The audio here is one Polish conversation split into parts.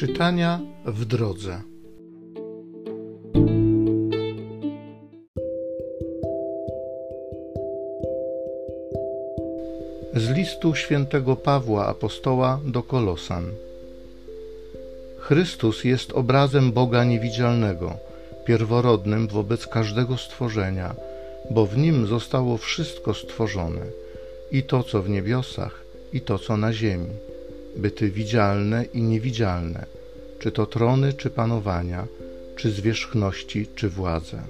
Czytania w drodze. Z listu świętego Pawła apostoła do Kolosan. Chrystus jest obrazem Boga niewidzialnego, pierworodnym wobec każdego stworzenia, bo w nim zostało wszystko stworzone, i to, co w niebiosach, i to, co na ziemi byty widzialne i niewidzialne, czy to trony, czy panowania, czy zwierzchności, czy władze.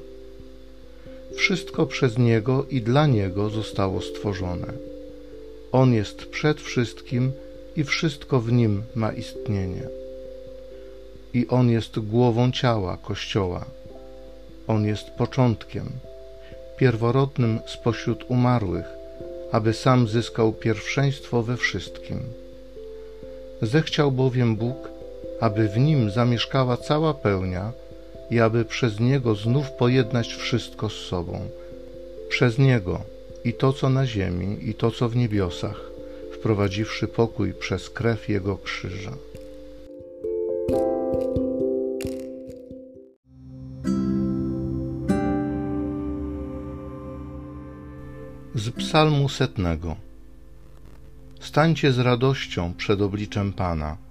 Wszystko przez Niego i dla Niego zostało stworzone. On jest przed wszystkim i wszystko w Nim ma istnienie. I On jest głową ciała Kościoła. On jest początkiem, pierworodnym spośród umarłych, aby sam zyskał pierwszeństwo we wszystkim. Zechciał bowiem Bóg, aby w nim zamieszkała cała pełnia i aby przez niego znów pojednać wszystko z sobą. Przez niego i to, co na ziemi, i to, co w niebiosach, wprowadziwszy pokój przez krew jego krzyża. Z Psalmu setnego. Stańcie z radością przed obliczem Pana.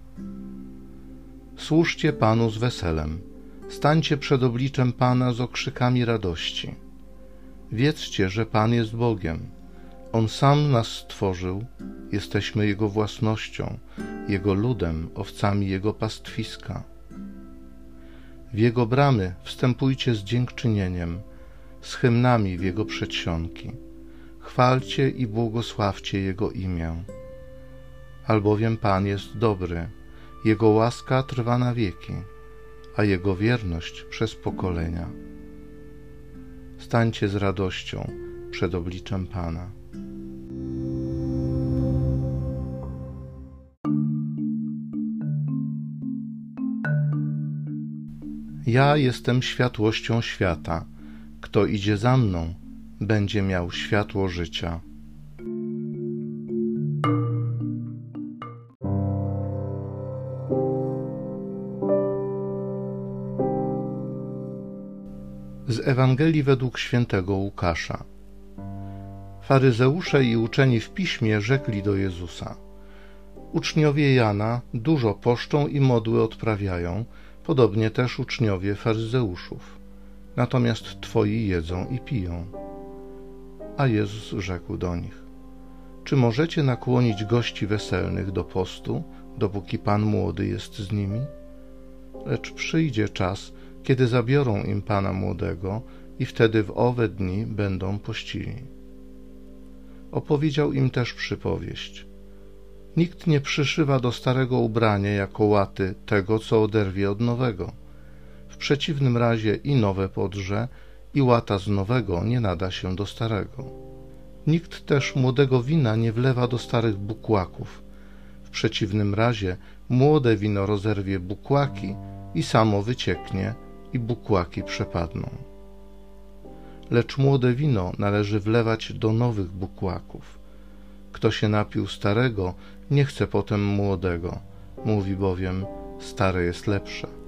Służcie Panu z weselem. Stańcie przed obliczem Pana z okrzykami radości. Wiedzcie, że Pan jest Bogiem. On sam nas stworzył, jesteśmy Jego własnością, Jego ludem, owcami Jego pastwiska. W Jego bramy wstępujcie z dziękczynieniem, z hymnami w Jego przedsionki. Chwalcie i błogosławcie Jego imię albowiem Pan jest dobry, Jego łaska trwa na wieki, a Jego wierność przez pokolenia. Stańcie z radością przed obliczem Pana. Ja jestem światłością świata. Kto idzie za mną, będzie miał światło życia. Z Ewangelii według świętego Łukasza. Faryzeusze i uczeni w piśmie rzekli do Jezusa: Uczniowie Jana dużo poszczą i modły odprawiają, podobnie też uczniowie faryzeuszów. Natomiast twoi jedzą i piją. A Jezus rzekł do nich: Czy możecie nakłonić gości weselnych do postu, dopóki Pan młody jest z nimi? Lecz przyjdzie czas, kiedy zabiorą im Pana młodego i wtedy w owe dni będą pościli. Opowiedział im też przypowieść. Nikt nie przyszywa do starego ubrania jako łaty tego, co oderwie od nowego. W przeciwnym razie i nowe podrze, i łata z nowego nie nada się do starego. Nikt też młodego wina nie wlewa do starych bukłaków. W przeciwnym razie młode wino rozerwie bukłaki i samo wycieknie, i bukłaki przepadną. Lecz młode wino należy wlewać do nowych bukłaków. Kto się napił starego, nie chce potem młodego, mówi bowiem, stare jest lepsze.